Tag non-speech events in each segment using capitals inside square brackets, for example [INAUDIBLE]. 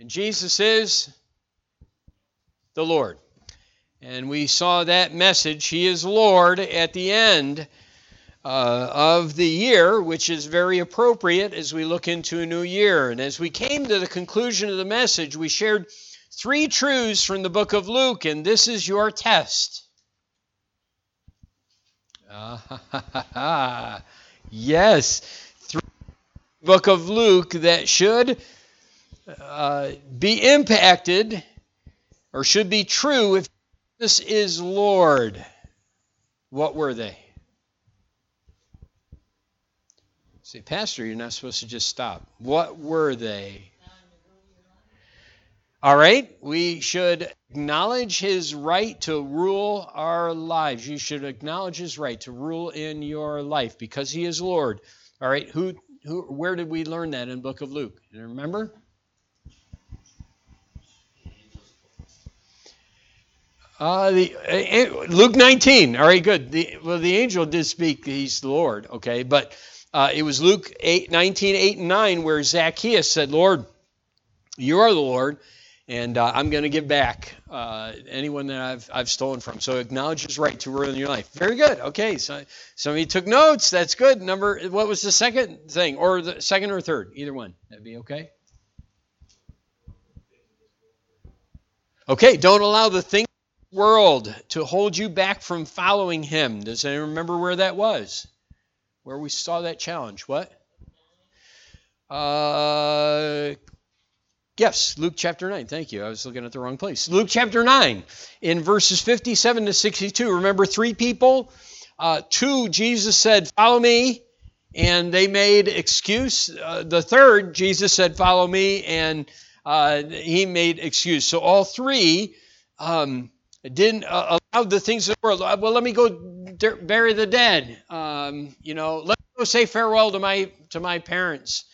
And Jesus is the Lord. And we saw that message, He is Lord, at the end uh, of the year, which is very appropriate as we look into a new year. And as we came to the conclusion of the message, we shared three truths from the book of Luke, and this is your test. Ah, [LAUGHS] yes, three book of Luke that should uh, be impacted or should be true if this is Lord. What were they? Say, Pastor, you're not supposed to just stop. What were they? All right, we should acknowledge his right to rule our lives. You should acknowledge his right to rule in your life because he is Lord. All right, who, who, where did we learn that in book of Luke? Remember? Uh, the uh, Luke 19. All right, good. The, well, the angel did speak. He's the Lord. Okay, but uh, it was Luke 8, 19, 8 and 9 where Zacchaeus said, "Lord, you are the Lord, and uh, I'm going to give back uh, anyone that I've I've stolen from." So acknowledge His right to rule in your life. Very good. Okay, so somebody took notes. That's good. Number. What was the second thing, or the second or third? Either one. That'd be okay. Okay, don't allow the thing world to hold you back from following him. Does anyone remember where that was? Where we saw that challenge? What? Uh, yes, Luke chapter 9. Thank you. I was looking at the wrong place. Luke chapter 9, in verses 57 to 62. Remember three people? Uh, two, Jesus said, Follow me. And they made excuse. Uh, the third, Jesus said, Follow me. And uh, he made excuse. So all three um, didn't uh, allow the things of the world. Uh, well, let me go bury the dead. Um, you know, let me go say farewell to my to my parents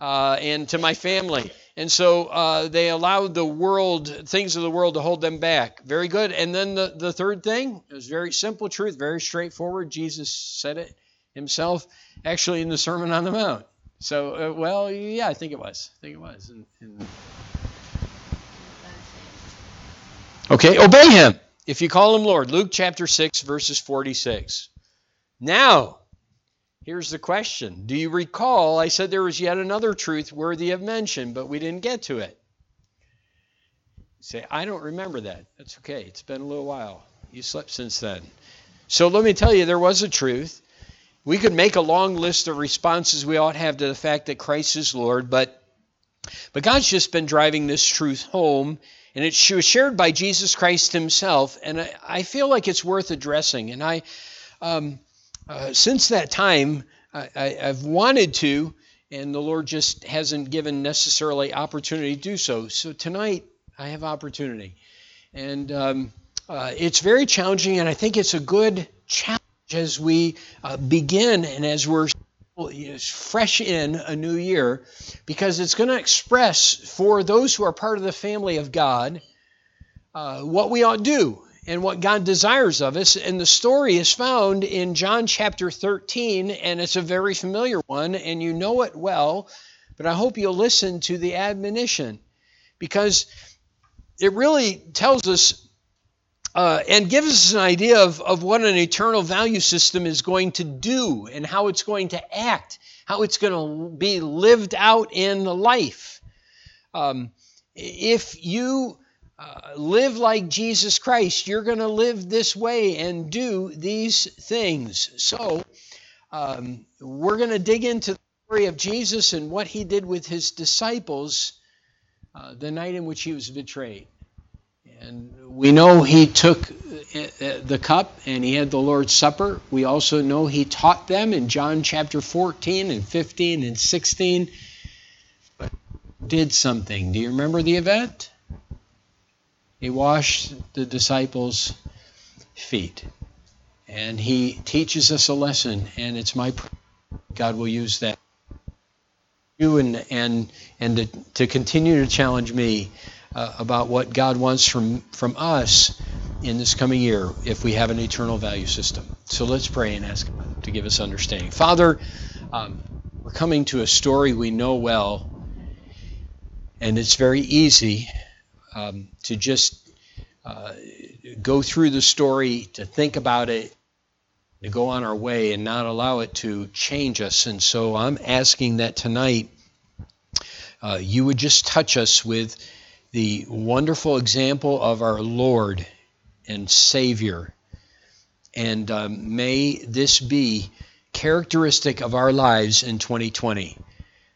uh, and to my family. And so uh, they allowed the world, things of the world, to hold them back. Very good. And then the, the third thing is very simple truth, very straightforward. Jesus said it himself, actually in the Sermon on the Mount. So, uh, well, yeah, I think it was. I think it was. In, in Okay, obey him if you call him Lord. Luke chapter 6, verses 46. Now, here's the question Do you recall I said there was yet another truth worthy of mention, but we didn't get to it? You say, I don't remember that. That's okay. It's been a little while. You slept since then. So let me tell you, there was a truth. We could make a long list of responses we ought to have to the fact that Christ is Lord, but but God's just been driving this truth home and it was shared by Jesus Christ himself, and I, I feel like it's worth addressing. And I, um, uh, since that time, I, have wanted to, and the Lord just hasn't given necessarily opportunity to do so. So tonight, I have opportunity. And um, uh, it's very challenging, and I think it's a good challenge as we uh, begin and as we're fresh in a new year because it's going to express for those who are part of the family of God uh, what we ought to do and what God desires of us. And the story is found in John chapter 13, and it's a very familiar one, and you know it well, but I hope you'll listen to the admonition because it really tells us uh, and gives us an idea of, of what an eternal value system is going to do and how it's going to act, how it's going to be lived out in life. Um, if you uh, live like Jesus Christ, you're going to live this way and do these things. So, um, we're going to dig into the story of Jesus and what he did with his disciples uh, the night in which he was betrayed. And we know he took uh, uh, the cup and he had the Lord's Supper. We also know he taught them in John chapter 14 and 15 and 16. But did something. Do you remember the event? He washed the disciples' feet. And he teaches us a lesson, and it's my God will use that you and and and to, to continue to challenge me uh, about what God wants from, from us in this coming year if we have an eternal value system. So let's pray and ask God to give us understanding. Father, um, we're coming to a story we know well, And it's very easy um, to just uh, go through the story, to think about it, to go on our way and not allow it to change us. And so I'm asking that tonight uh, you would just touch us with the wonderful example of our Lord and Savior. And um, may this be characteristic of our lives in 2020.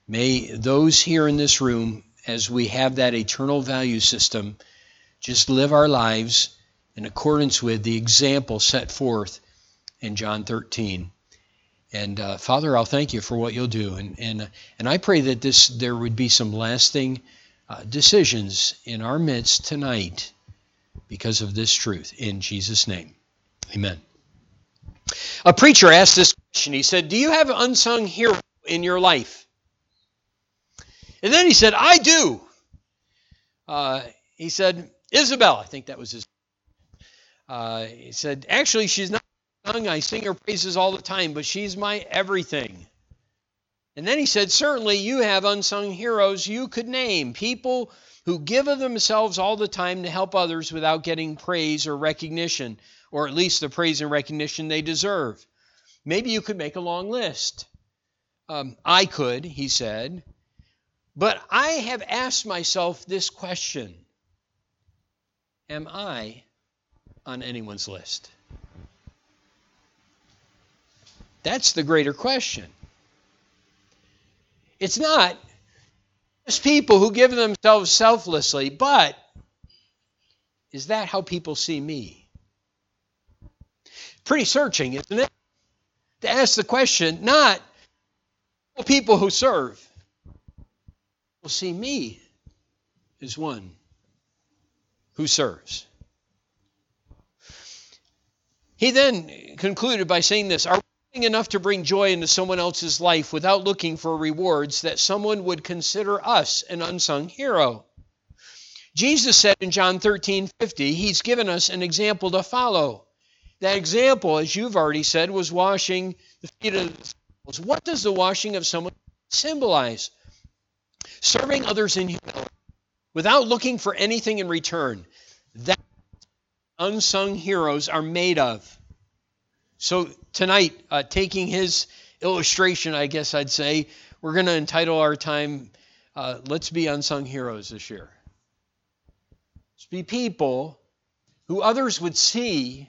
May those here in this room, as we have that eternal value system, just live our lives in accordance with the example set forth in John 13. And uh, Father, I'll thank you for what you'll do, and and and I pray that this there would be some lasting uh, decisions in our midst tonight because of this truth. In Jesus' name, Amen. A preacher asked this question. He said, "Do you have an unsung hero in your life?" And then he said, "I do." Uh, he said, "Isabel, I think that was his." Uh, he said, "Actually, she's not sung. I sing her praises all the time, but she's my everything. And then he said, Certainly you have unsung heroes you could name, people who give of themselves all the time to help others without getting praise or recognition, or at least the praise and recognition they deserve. Maybe you could make a long list. Um, I could, he said. But I have asked myself this question Am I on anyone's list? That's the greater question. It's not just people who give themselves selflessly, but is that how people see me? Pretty searching, isn't it? To ask the question, not people who serve will see me as one who serves. He then concluded by saying this Are enough to bring joy into someone else's life without looking for rewards that someone would consider us an unsung hero. Jesus said in John 13 50, He's given us an example to follow. That example, as you've already said, was washing the feet of the disciples. What does the washing of someone symbolize? Serving others in humility without looking for anything in return. That unsung heroes are made of. So tonight, uh, taking his illustration, I guess I'd say, we're going to entitle our time, uh, Let's Be Unsung Heroes this year. Let's be people who others would see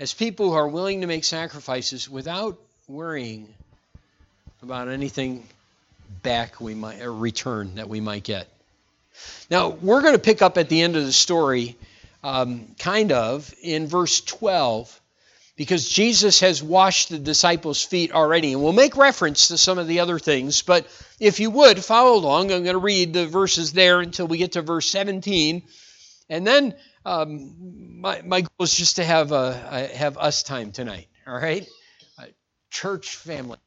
as people who are willing to make sacrifices without worrying about anything back we might or return that we might get. Now, we're going to pick up at the end of the story, um, kind of, in verse 12 because Jesus has washed the disciples' feet already. And we'll make reference to some of the other things, but if you would follow along, I'm going to read the verses there until we get to verse 17. And then um, my, my goal is just to have, a, have us time tonight, all right? church family,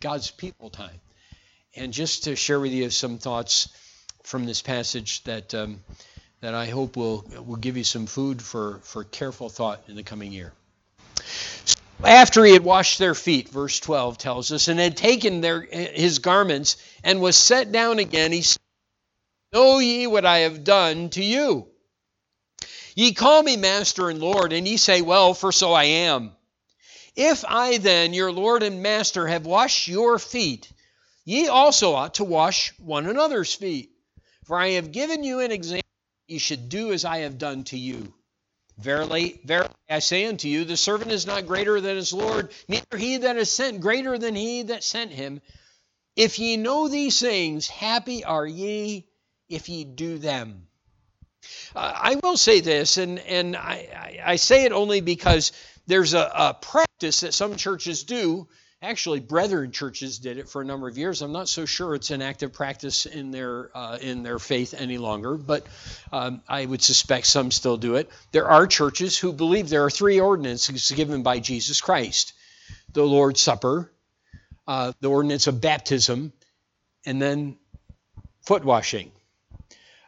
God's people time. And just to share with you some thoughts from this passage that, um, that I hope will, will give you some food for, for careful thought in the coming year. After he had washed their feet, verse 12 tells us, and had taken their, his garments and was set down again, he said, Know ye what I have done to you? Ye call me Master and Lord, and ye say, Well, for so I am. If I then, your Lord and Master, have washed your feet, ye also ought to wash one another's feet. For I have given you an example, ye should do as I have done to you. Verily, verily, I say unto you, the servant is not greater than his Lord, neither he that is sent greater than he that sent him. If ye know these things, happy are ye if ye do them. Uh, I will say this, and, and I, I, I say it only because there's a, a practice that some churches do Actually, Brethren churches did it for a number of years. I'm not so sure it's an active practice in their uh, in their faith any longer, but um, I would suspect some still do it. There are churches who believe there are three ordinances given by Jesus Christ: the Lord's Supper, uh, the ordinance of baptism, and then foot washing.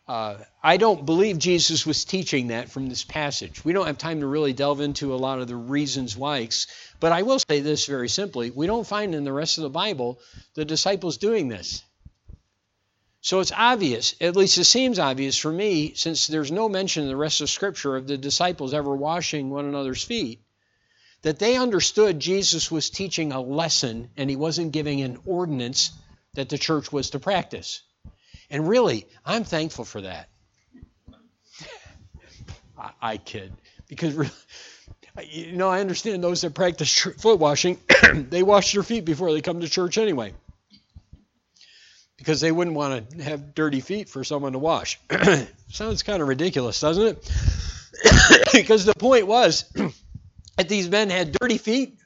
Uh, I don't believe Jesus was teaching that from this passage. We don't have time to really delve into a lot of the reasons why, but I will say this very simply. We don't find in the rest of the Bible the disciples doing this. So it's obvious, at least it seems obvious for me, since there's no mention in the rest of Scripture of the disciples ever washing one another's feet, that they understood Jesus was teaching a lesson and he wasn't giving an ordinance that the church was to practice. And really, I'm thankful for that. I, I kid. Because really, you know, I understand those that practice foot washing, [CLEARS THROAT] they wash their feet before they come to church anyway because they wouldn't want to have dirty feet for someone to wash. [CLEARS THROAT] Sounds kind of ridiculous, doesn't it? [CLEARS THROAT] because the point was that these men had dirty feet,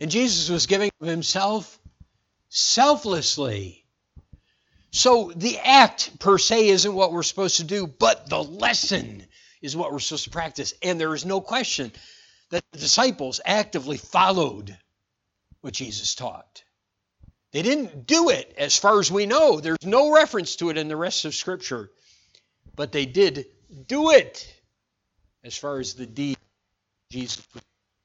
and Jesus was giving himself selflessly. So the act per se isn't what we're supposed to do, but the lesson is what we're supposed to practice. And there is no question that the disciples actively followed what Jesus taught. They didn't do it as far as we know. There's no reference to it in the rest of Scripture. But they did do it as far as the deed Jesus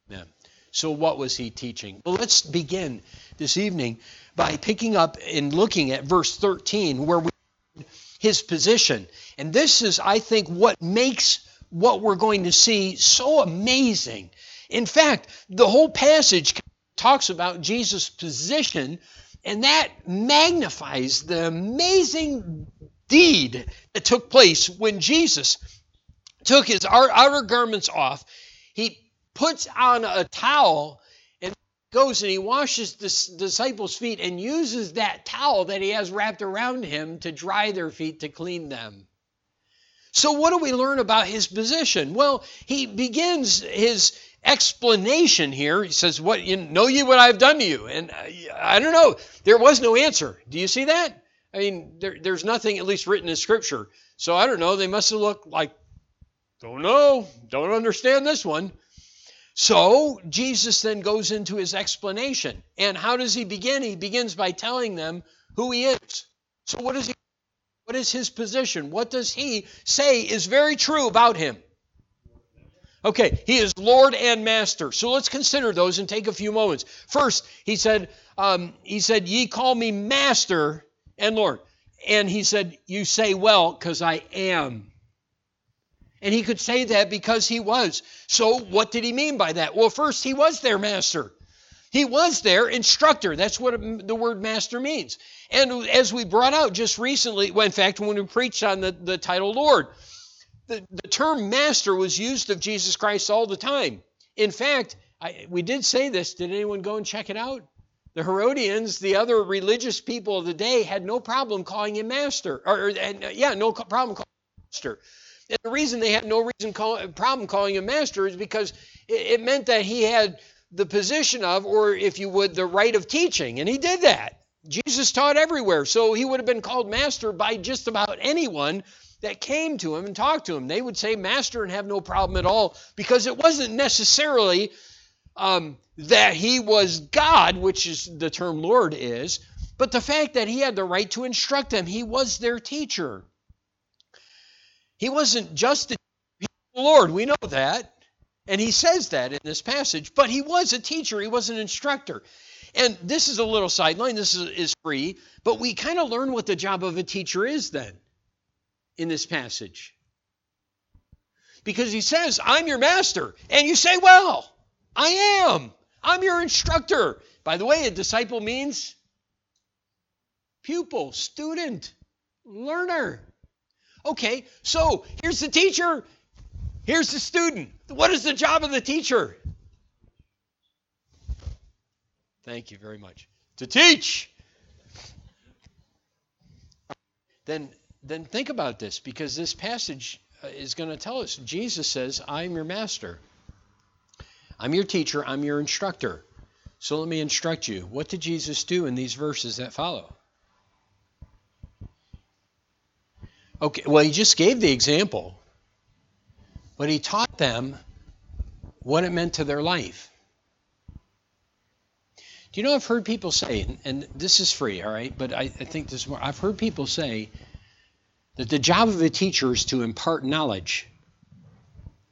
them. So, what was he teaching? Well, let's begin this evening by picking up and looking at verse 13, where we his position. And this is, I think, what makes what we're going to see so amazing. In fact, the whole passage talks about Jesus' position and that magnifies the amazing deed that took place when Jesus took his outer garments off. He puts on a towel and goes and he washes the disciples' feet and uses that towel that he has wrapped around him to dry their feet to clean them. So, what do we learn about his position? Well, he begins his explanation here. He says, "What you know ye what I've done to you?" And I, uh, I don't know. There was no answer. Do you see that? I mean, there, there's nothing at least written in Scripture. So I don't know. They must have looked like, don't know, don't understand this one. So Jesus then goes into his explanation. And how does he begin? He begins by telling them who he is. So what is he? What is his position? What does he say is very true about him? Okay, he is Lord and Master. So let's consider those and take a few moments. First, he said, um, he said, "Ye call me Master and Lord," and he said, "You say well, because I am." And he could say that because he was. So what did he mean by that? Well, first, he was their master. He was their instructor. That's what the word master means. And as we brought out just recently, well, in fact, when we preached on the, the title Lord, the, the term master was used of Jesus Christ all the time. In fact, I, we did say this. Did anyone go and check it out? The Herodians, the other religious people of the day, had no problem calling him master. Or, and, uh, yeah, no problem calling him master. And the reason they had no reason call, problem calling him master is because it, it meant that he had the position of, or if you would, the right of teaching. And he did that. Jesus taught everywhere. So he would have been called master by just about anyone that came to him and talked to him. They would say master and have no problem at all because it wasn't necessarily um, that he was God, which is the term Lord is, but the fact that he had the right to instruct them. He was their teacher. He wasn't just the Lord, we know that. And he says that in this passage, but he was a teacher, he was an instructor. And this is a little sideline, this is, is free, but we kind of learn what the job of a teacher is then in this passage. Because he says, I'm your master. And you say, Well, I am. I'm your instructor. By the way, a disciple means pupil, student, learner. Okay, so here's the teacher, here's the student. What is the job of the teacher? Thank you very much. To teach. Then then think about this because this passage uh, is going to tell us Jesus says, I'm your master. I'm your teacher. I'm your instructor. So let me instruct you. What did Jesus do in these verses that follow? Okay, well, he just gave the example, but he taught them what it meant to their life. Do you know I've heard people say, and, and this is free, all right, but I, I think this is more, I've heard people say, that the job of a teacher is to impart knowledge.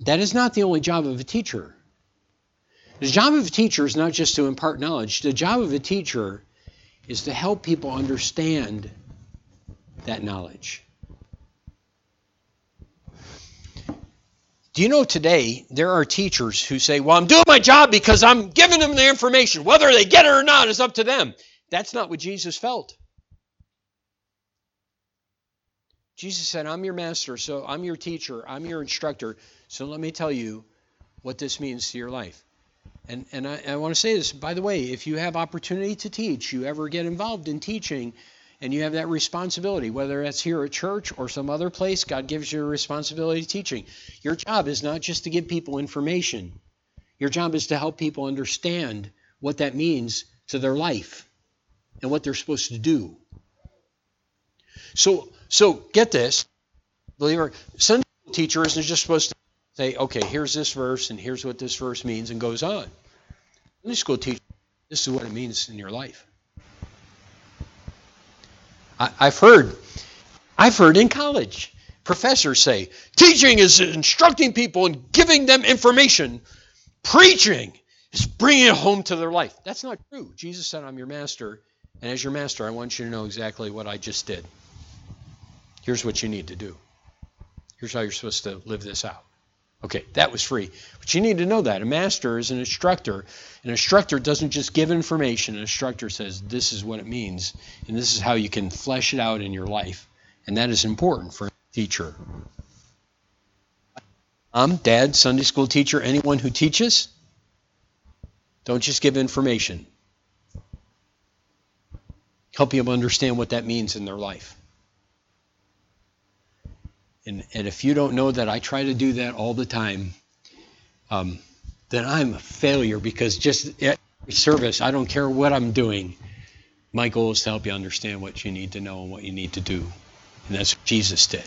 That is not the only job of a teacher. The job of a teacher is not just to impart knowledge. The job of a teacher is to help people understand that knowledge. Do you know today there are teachers who say, Well, I'm doing my job because I'm giving them the information. Whether they get it or not is up to them. That's not what Jesus felt. Jesus said, I'm your master, so I'm your teacher, I'm your instructor. So let me tell you what this means to your life. And, and I, I want to say this, by the way, if you have opportunity to teach, you ever get involved in teaching, and you have that responsibility, whether that's here at church or some other place, God gives you a responsibility teaching. Your job is not just to give people information, your job is to help people understand what that means to their life and what they're supposed to do. So, so get this, believer. Sunday school teacher isn't just supposed to say, okay, here's this verse and here's what this verse means and goes on. Sunday school teacher, this is what it means in your life. I, I've heard, I've heard in college professors say, teaching is instructing people and giving them information. Preaching is bringing it home to their life. That's not true. Jesus said, I'm your master, and as your master, I want you to know exactly what I just did. Here's what you need to do. Here's how you're supposed to live this out. Okay, that was free. But you need to know that. A master is an instructor. An instructor doesn't just give information, an instructor says, this is what it means, and this is how you can flesh it out in your life. And that is important for a teacher. Mom, dad, Sunday school teacher, anyone who teaches, don't just give information. Help people understand what that means in their life. And, and if you don't know that I try to do that all the time, um, then I'm a failure because just at service, I don't care what I'm doing. My goal is to help you understand what you need to know and what you need to do. And that's what Jesus did.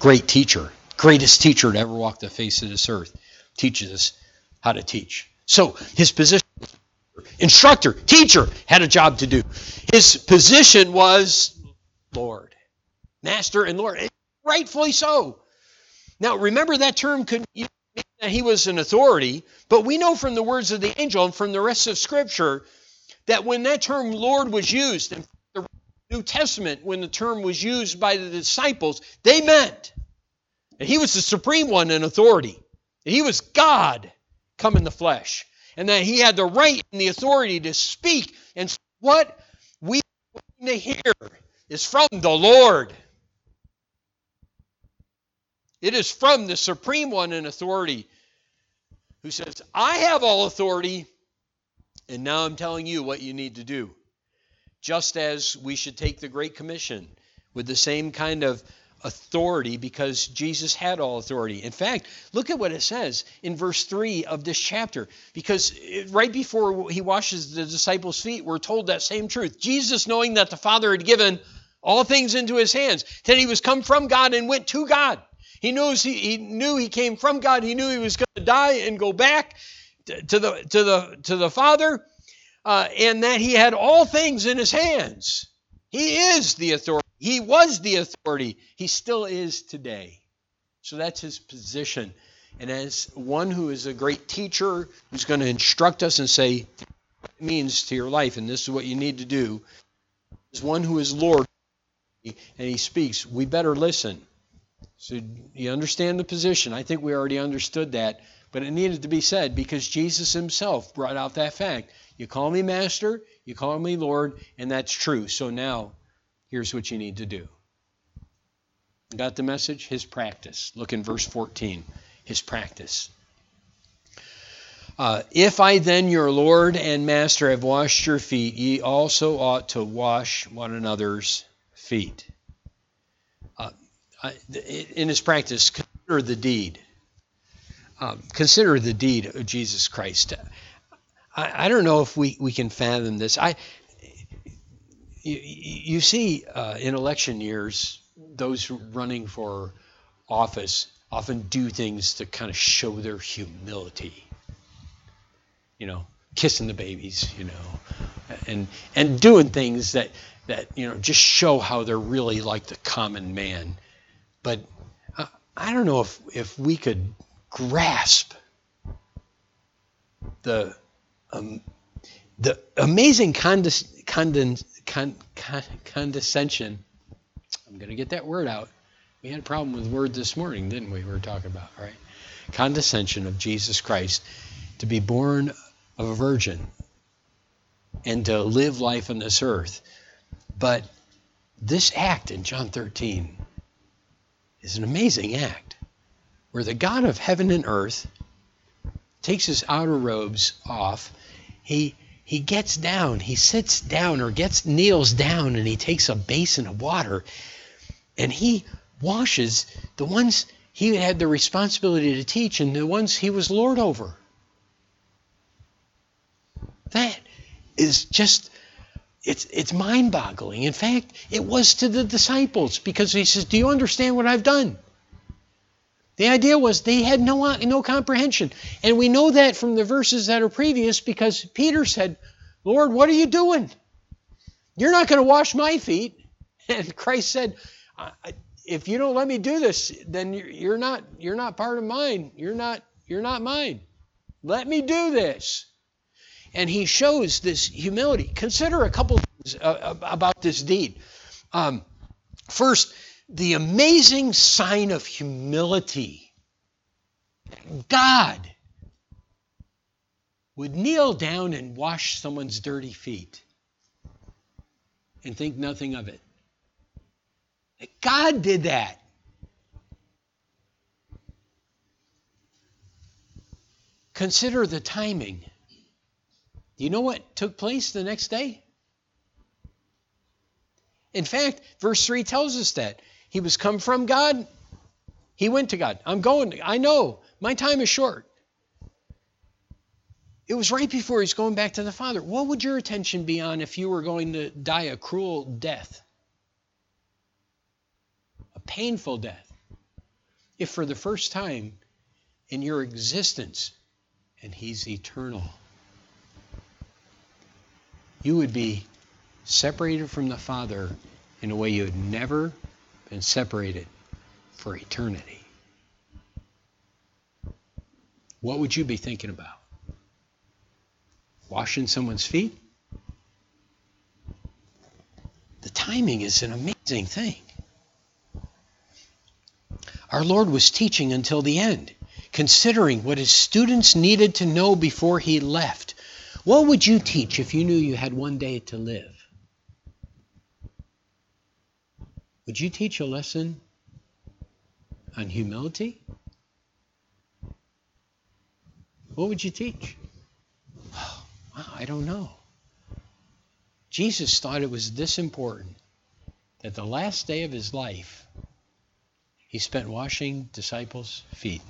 Great teacher, greatest teacher to ever walk the face of this earth, teaches us how to teach. So his position, instructor, teacher, had a job to do. His position was Lord, Master, and Lord rightfully so. Now, remember that term could mean that he was an authority, but we know from the words of the angel and from the rest of Scripture that when that term Lord was used in the New Testament, when the term was used by the disciples, they meant that he was the supreme one in authority, that he was God come in the flesh, and that he had the right and the authority to speak. And what we to hear is from the Lord. It is from the supreme one in authority who says, I have all authority, and now I'm telling you what you need to do. Just as we should take the Great Commission with the same kind of authority because Jesus had all authority. In fact, look at what it says in verse 3 of this chapter. Because right before he washes the disciples' feet, we're told that same truth. Jesus, knowing that the Father had given all things into his hands, that he was come from God and went to God. He knows he, he knew he came from God. He knew he was going to die and go back to the to the to the Father, uh, and that he had all things in his hands. He is the authority. He was the authority. He still is today. So that's his position. And as one who is a great teacher, who's going to instruct us and say it means to your life, and this is what you need to do, is one who is Lord, and he speaks. We better listen. So you understand the position. I think we already understood that, but it needed to be said because Jesus himself brought out that fact. You call me master, you call me Lord, and that's true. So now, here's what you need to do. Got the message? His practice. Look in verse 14. His practice. Uh, if I then, your Lord and Master, have washed your feet, ye also ought to wash one another's feet in his practice, consider the deed. Um, consider the deed of Jesus Christ. I, I, don't know if we, we can fathom this. I, you, you see uh, in election years, those running for office often do things to kind of show their humility. You know, kissing the babies, you know, and and doing things that that you know just show how they're really like the common man. But uh, I don't know if, if we could grasp the um, the amazing condes- con- con- condescension I'm going to get that word out. We had a problem with words this morning, didn't we? We were talking about, right? Condescension of Jesus Christ to be born of a virgin and to live life on this earth. But this act in John 13 is an amazing act where the God of heaven and earth takes his outer robes off. He he gets down, he sits down or gets kneels down and he takes a basin of water and he washes the ones he had the responsibility to teach and the ones he was lord over. That is just it's it's mind-boggling. In fact, it was to the disciples because he says, "Do you understand what I've done?" The idea was they had no, no comprehension. And we know that from the verses that are previous because Peter said, Lord, what are you doing? You're not going to wash my feet. [LAUGHS] And Christ said, if you don't let me do this, then you're not, you're not part of mine. You're not, you're not mine. Let me do this. And he shows this humility. Consider a couple things uh, about this deed. Um, first, the amazing sign of humility. God would kneel down and wash someone's dirty feet and think nothing of it. God did that. Consider the timing. Do you know what took place the next day? In fact, verse 3 tells us that. He was come from God. He went to God. I'm going. I know. My time is short. It was right before he's going back to the Father. What would your attention be on if you were going to die a cruel death? A painful death. If for the first time in your existence, and he's eternal, you would be separated from the Father in a way you had never been separated for eternity. What would you be thinking about? Washing someone's feet? The timing is an amazing thing. Our Lord was teaching until the end, considering what his students needed to know before he left. What would you teach if you knew you had one day to live? Would you teach a lesson on humility? What would you teach? [SIGHS] Oh, I don't know. Jesus thought it was this important that the last day of his life, he spent washing disciples' feet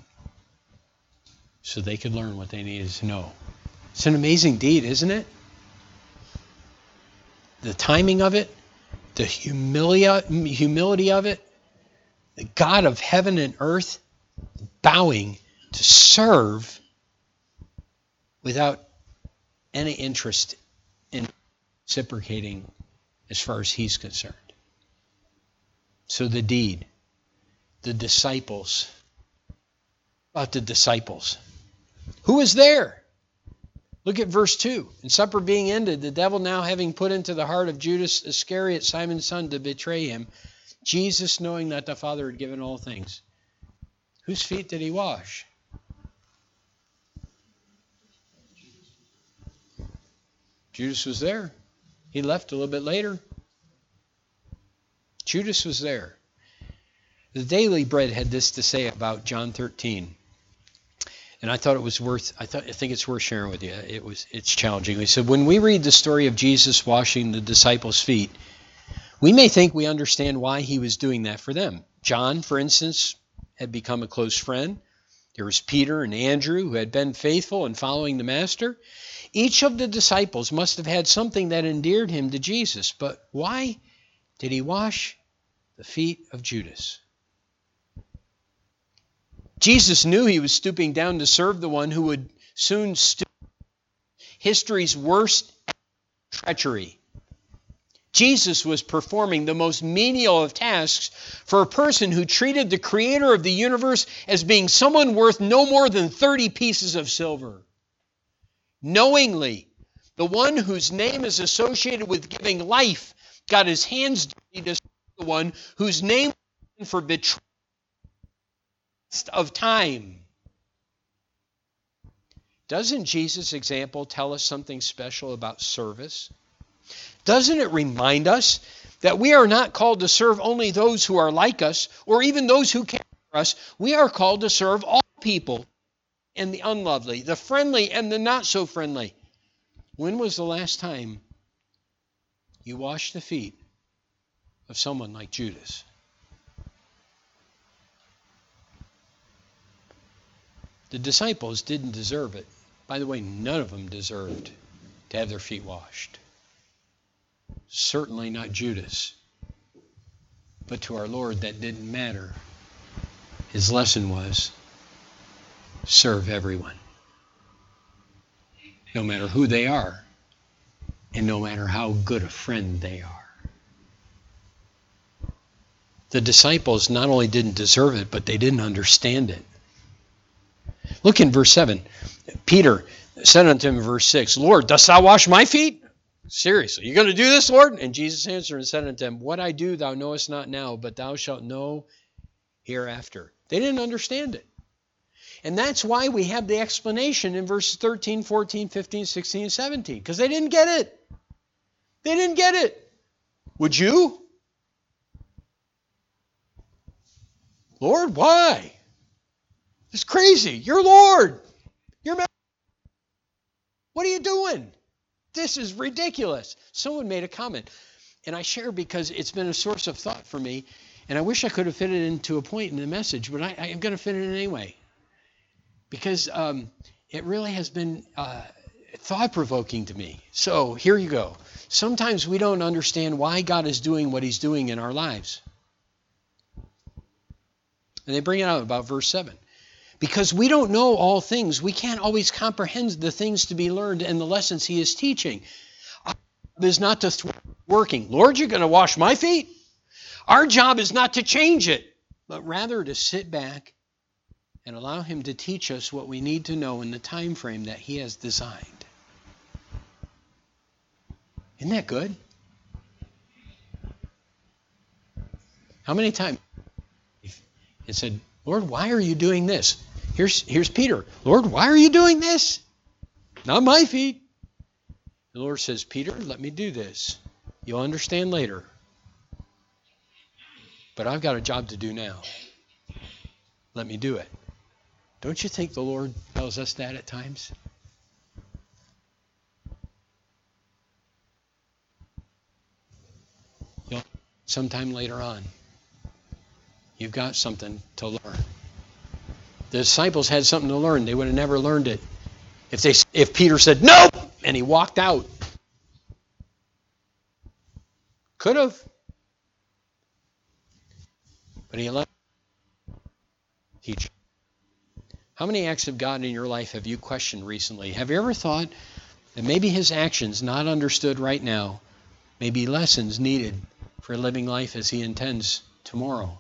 so they could learn what they needed to know. It's an amazing deed, isn't it? The timing of it, the humility, of it, the God of heaven and earth bowing to serve without any interest in reciprocating as far as he's concerned. So the deed, the disciples, about the disciples. Who was there? Look at verse 2. And supper being ended, the devil now having put into the heart of Judas Iscariot, Simon's son, to betray him, Jesus, knowing that the Father had given all things, whose feet did he wash? Judas was there. He left a little bit later. Judas was there. The Daily Bread had this to say about John 13 and I thought it was worth. I thought I think it's worth sharing with you. It was it's challenging. He said when we read the story of Jesus washing the disciples' feet, we may think we understand why he was doing that for them. John, for instance, had become a close friend. There was Peter and Andrew who had been faithful in following the master. Each of the disciples must have had something that endeared him to Jesus, but why did he wash the feet of Judas? Jesus knew he was stooping down to serve the one who would soon stoop history's worst treachery. Jesus was performing the most menial of tasks for a person who treated the creator of the universe as being someone worth no more than 30 pieces of silver. Knowingly, the one whose name is associated with giving life got his hands dirty to the one whose name for betrayal of time. Doesn't Jesus' example tell us something special about service? Doesn't it remind us that we are not called to serve only those who are like us or even those who care for us? We are called to serve all people and the unlovely, the friendly and the not so friendly. When was the last time you washed the feet of someone like Judas? The disciples didn't deserve it. By the way, none of them deserved to have their feet washed. Certainly not Judas. But to our Lord, that didn't matter. His lesson was serve everyone, no matter who they are, and no matter how good a friend they are. The disciples not only didn't deserve it, but they didn't understand it. Look in verse 7. Peter said unto him verse 6, Lord, dost thou wash my feet? Seriously, you're going to do this, Lord? And Jesus answered and said unto him, What I do thou knowest not now, but thou shalt know hereafter. They didn't understand it. And that's why we have the explanation in verses 13, 14, 15, 16, 17, because they didn't get it. They didn't get it. Would you? Lord, why? It's crazy. You're Lord. You're What are you doing? This is ridiculous. Someone made a comment, and I share because it's been a source of thought for me, and I wish I could have fit it into a point in the message, but I, am going to fit it in anyway because um, it really has been uh, thought provoking to me. So here you go. Sometimes we don't understand why God is doing what He's doing in our lives. And they bring it out about verse 7. Because we don't know all things, we can't always comprehend the things to be learned and the lessons He is teaching. Our job is not to working. Lord, you're going to wash my feet? Our job is not to change it, but rather to sit back and allow Him to teach us what we need to know in the time frame that He has designed. Isn't that good? How many times it said, Lord, why are you doing this? Here's, here's Peter. Lord, why are you doing this? Not my feet. The Lord says, Peter, let me do this. You'll understand later. But I've got a job to do now. Let me do it. Don't you think the Lord tells us that at times? You know, sometime later on, you've got something to learn. The disciples had something to learn. They would have never learned it if they if Peter said no and he walked out. Could have. But he allowed teach. How many acts of God in your life have you questioned recently? Have you ever thought that maybe his actions, not understood right now, may be lessons needed for living life as he intends tomorrow?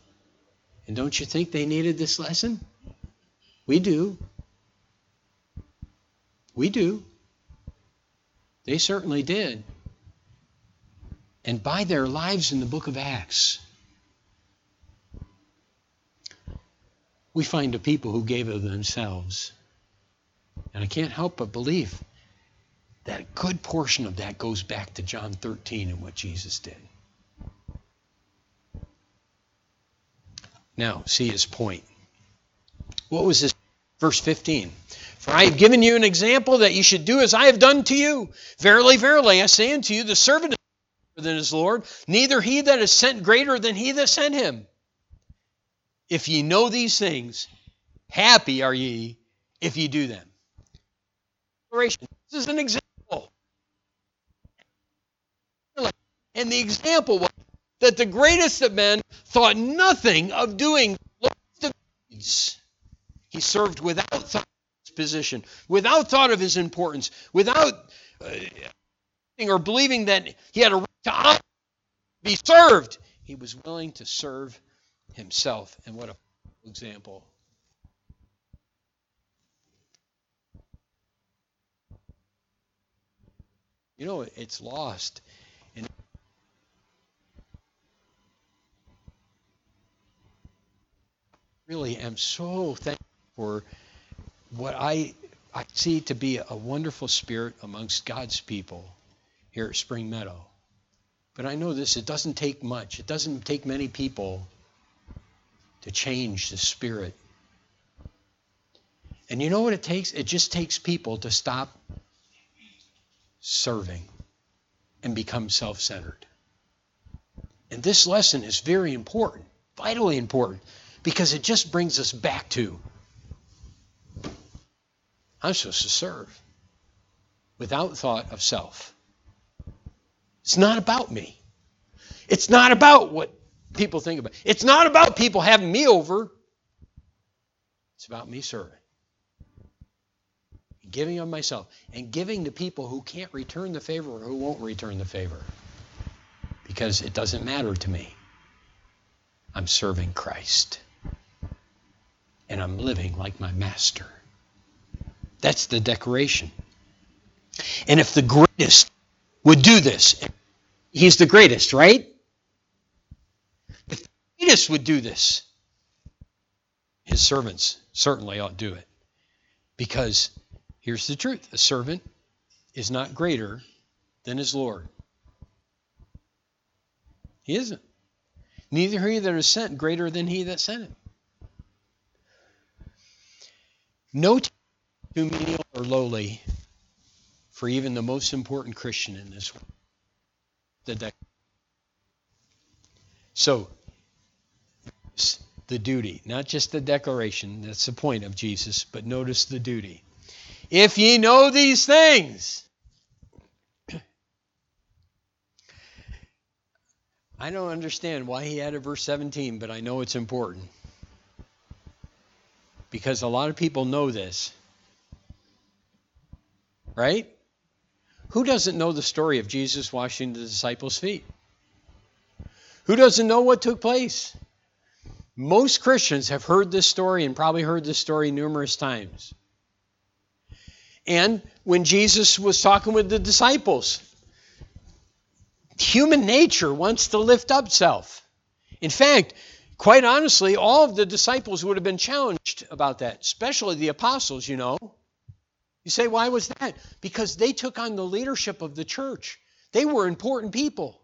And don't you think they needed this lesson? We do. We do. They certainly did. And by their lives in the book of Acts, we find a people who gave of themselves. And I can't help but believe that a good portion of that goes back to John 13 and what Jesus did. Now, see his point. What was this? Verse 15. For I have given you an example that you should do as I have done to you. Verily, verily, I say unto you, the servant is greater than his Lord, neither he that is sent greater than he that sent him. If ye know these things, happy are ye if ye do them. This is an example. And the example was that the greatest of men thought nothing of doing the deeds. He served without thought of his position, without thought of his importance, without uh, or believing that he had a right to be served. He was willing to serve himself. And what a example. You know, it's lost. And really am so thankful for what I I see to be a wonderful spirit amongst God's people here at Spring Meadow. But I know this, it doesn't take much. It doesn't take many people to change the spirit. And you know what it takes? It just takes people to stop serving and become self centered. And this lesson is very important, vitally important, because it just brings us back to I'm supposed to serve without thought of self. It's not about me. It's not about what people think about. It's not about people having me over. It's about me serving. Giving of myself and giving to people who can't return the favor or who won't return the favor. Because it doesn't matter to me. I'm serving Christ. And I'm living like my master. That's the decoration. And if the greatest would do this, he's the greatest, right? If the greatest would do this, his servants certainly ought to do it. Because here's the truth a servant is not greater than his Lord. He isn't. Neither he that is sent greater than he that sent him. No too menial or lowly for even the most important Christian in this world. So, the duty, not just the declaration, that's the point of Jesus, but notice the duty. If ye know these things, I don't understand why he added verse 17, but I know it's important. Because a lot of people know this right? Who doesn't know the story of Jesus washing the disciples' feet? Who doesn't know what took place? Most Christians have heard this story and probably heard this story numerous times. And when Jesus was talking with the disciples, human nature wants to lift up self. In fact, quite honestly, all of the disciples would have been challenged about that, especially the apostles, you know. You say, why was that? Because they took on the leadership of the church. They were important people,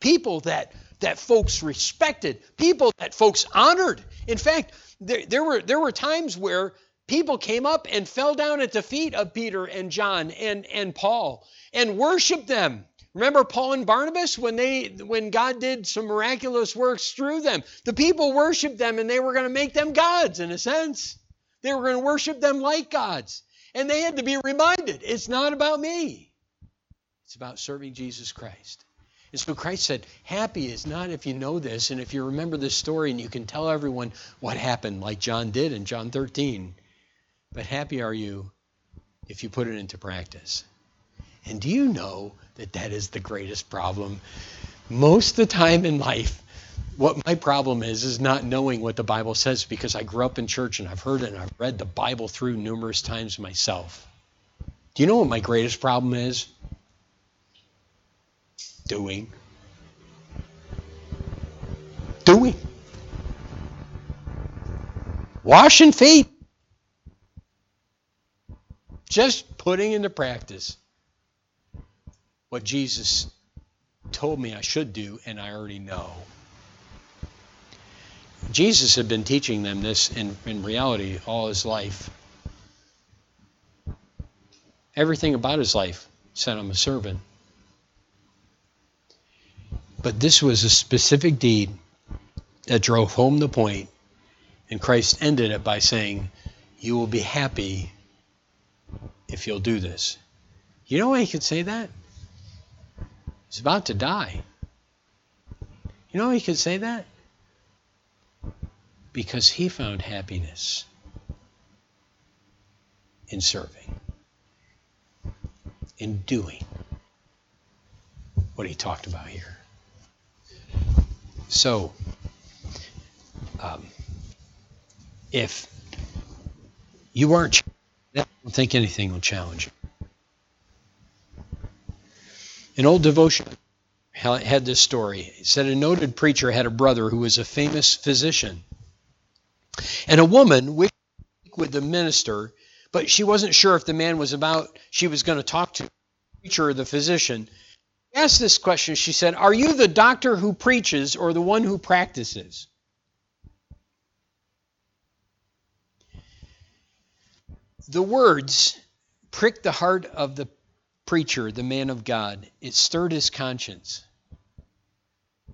people that, that folks respected, people that folks honored. In fact, there, there, were, there were times where people came up and fell down at the feet of Peter and John and, and Paul and worshiped them. Remember Paul and Barnabas when they when God did some miraculous works through them. The people worshiped them and they were going to make them gods in a sense. They were going to worship them like gods. And they had to be reminded it's not about me, it's about serving Jesus Christ. And so Christ said, Happy is not if you know this and if you remember this story and you can tell everyone what happened, like John did in John 13. But happy are you if you put it into practice. And do you know that that is the greatest problem? Most of the time in life, what my problem is is not knowing what the Bible says because I grew up in church and I've heard it and I've read the Bible through numerous times myself. Do you know what my greatest problem is? Doing. Doing. Washing feet. Just putting into practice what Jesus told me I should do and I already know. Jesus had been teaching them this in, in reality all his life. Everything about his life said, I'm a servant. But this was a specific deed that drove home the point, and Christ ended it by saying, You will be happy if you'll do this. You know why he could say that? He's about to die. You know why he could say that? Because he found happiness in serving, in doing what he talked about here. So, um, if you aren't, I don't think anything will challenge you. An old devotion had this story. It said a noted preacher had a brother who was a famous physician And a woman with the minister, but she wasn't sure if the man was about she was going to talk to, the preacher or the physician. Asked this question. She said, "Are you the doctor who preaches or the one who practices?" The words pricked the heart of the preacher, the man of God. It stirred his conscience.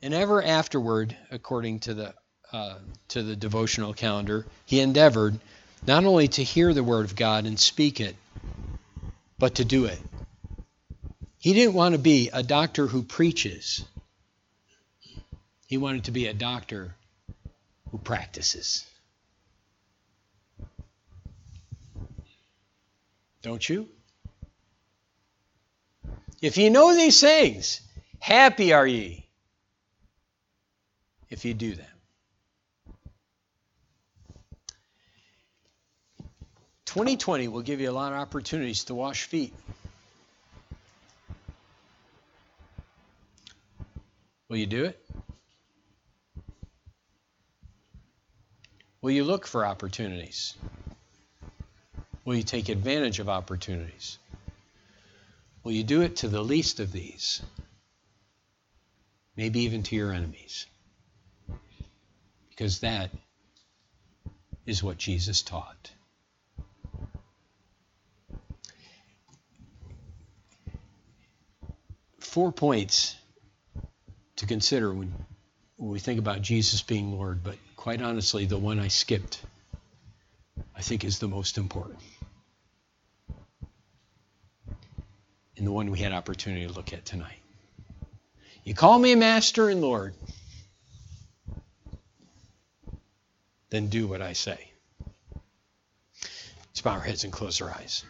And ever afterward, according to the uh, to the devotional calendar, he endeavored not only to hear the word of God and speak it, but to do it. He didn't want to be a doctor who preaches. He wanted to be a doctor who practices. Don't you? If you know these things, happy are ye if you do them. 2020 will give you a lot of opportunities to wash feet. Will you do it? Will you look for opportunities? Will you take advantage of opportunities? Will you do it to the least of these? Maybe even to your enemies. Because that is what Jesus taught. Four points to consider when, when we think about Jesus being Lord, but quite honestly, the one I skipped, I think, is the most important. And the one we had opportunity to look at tonight. You call me Master and Lord, then do what I say. Let's bow our heads and close our eyes.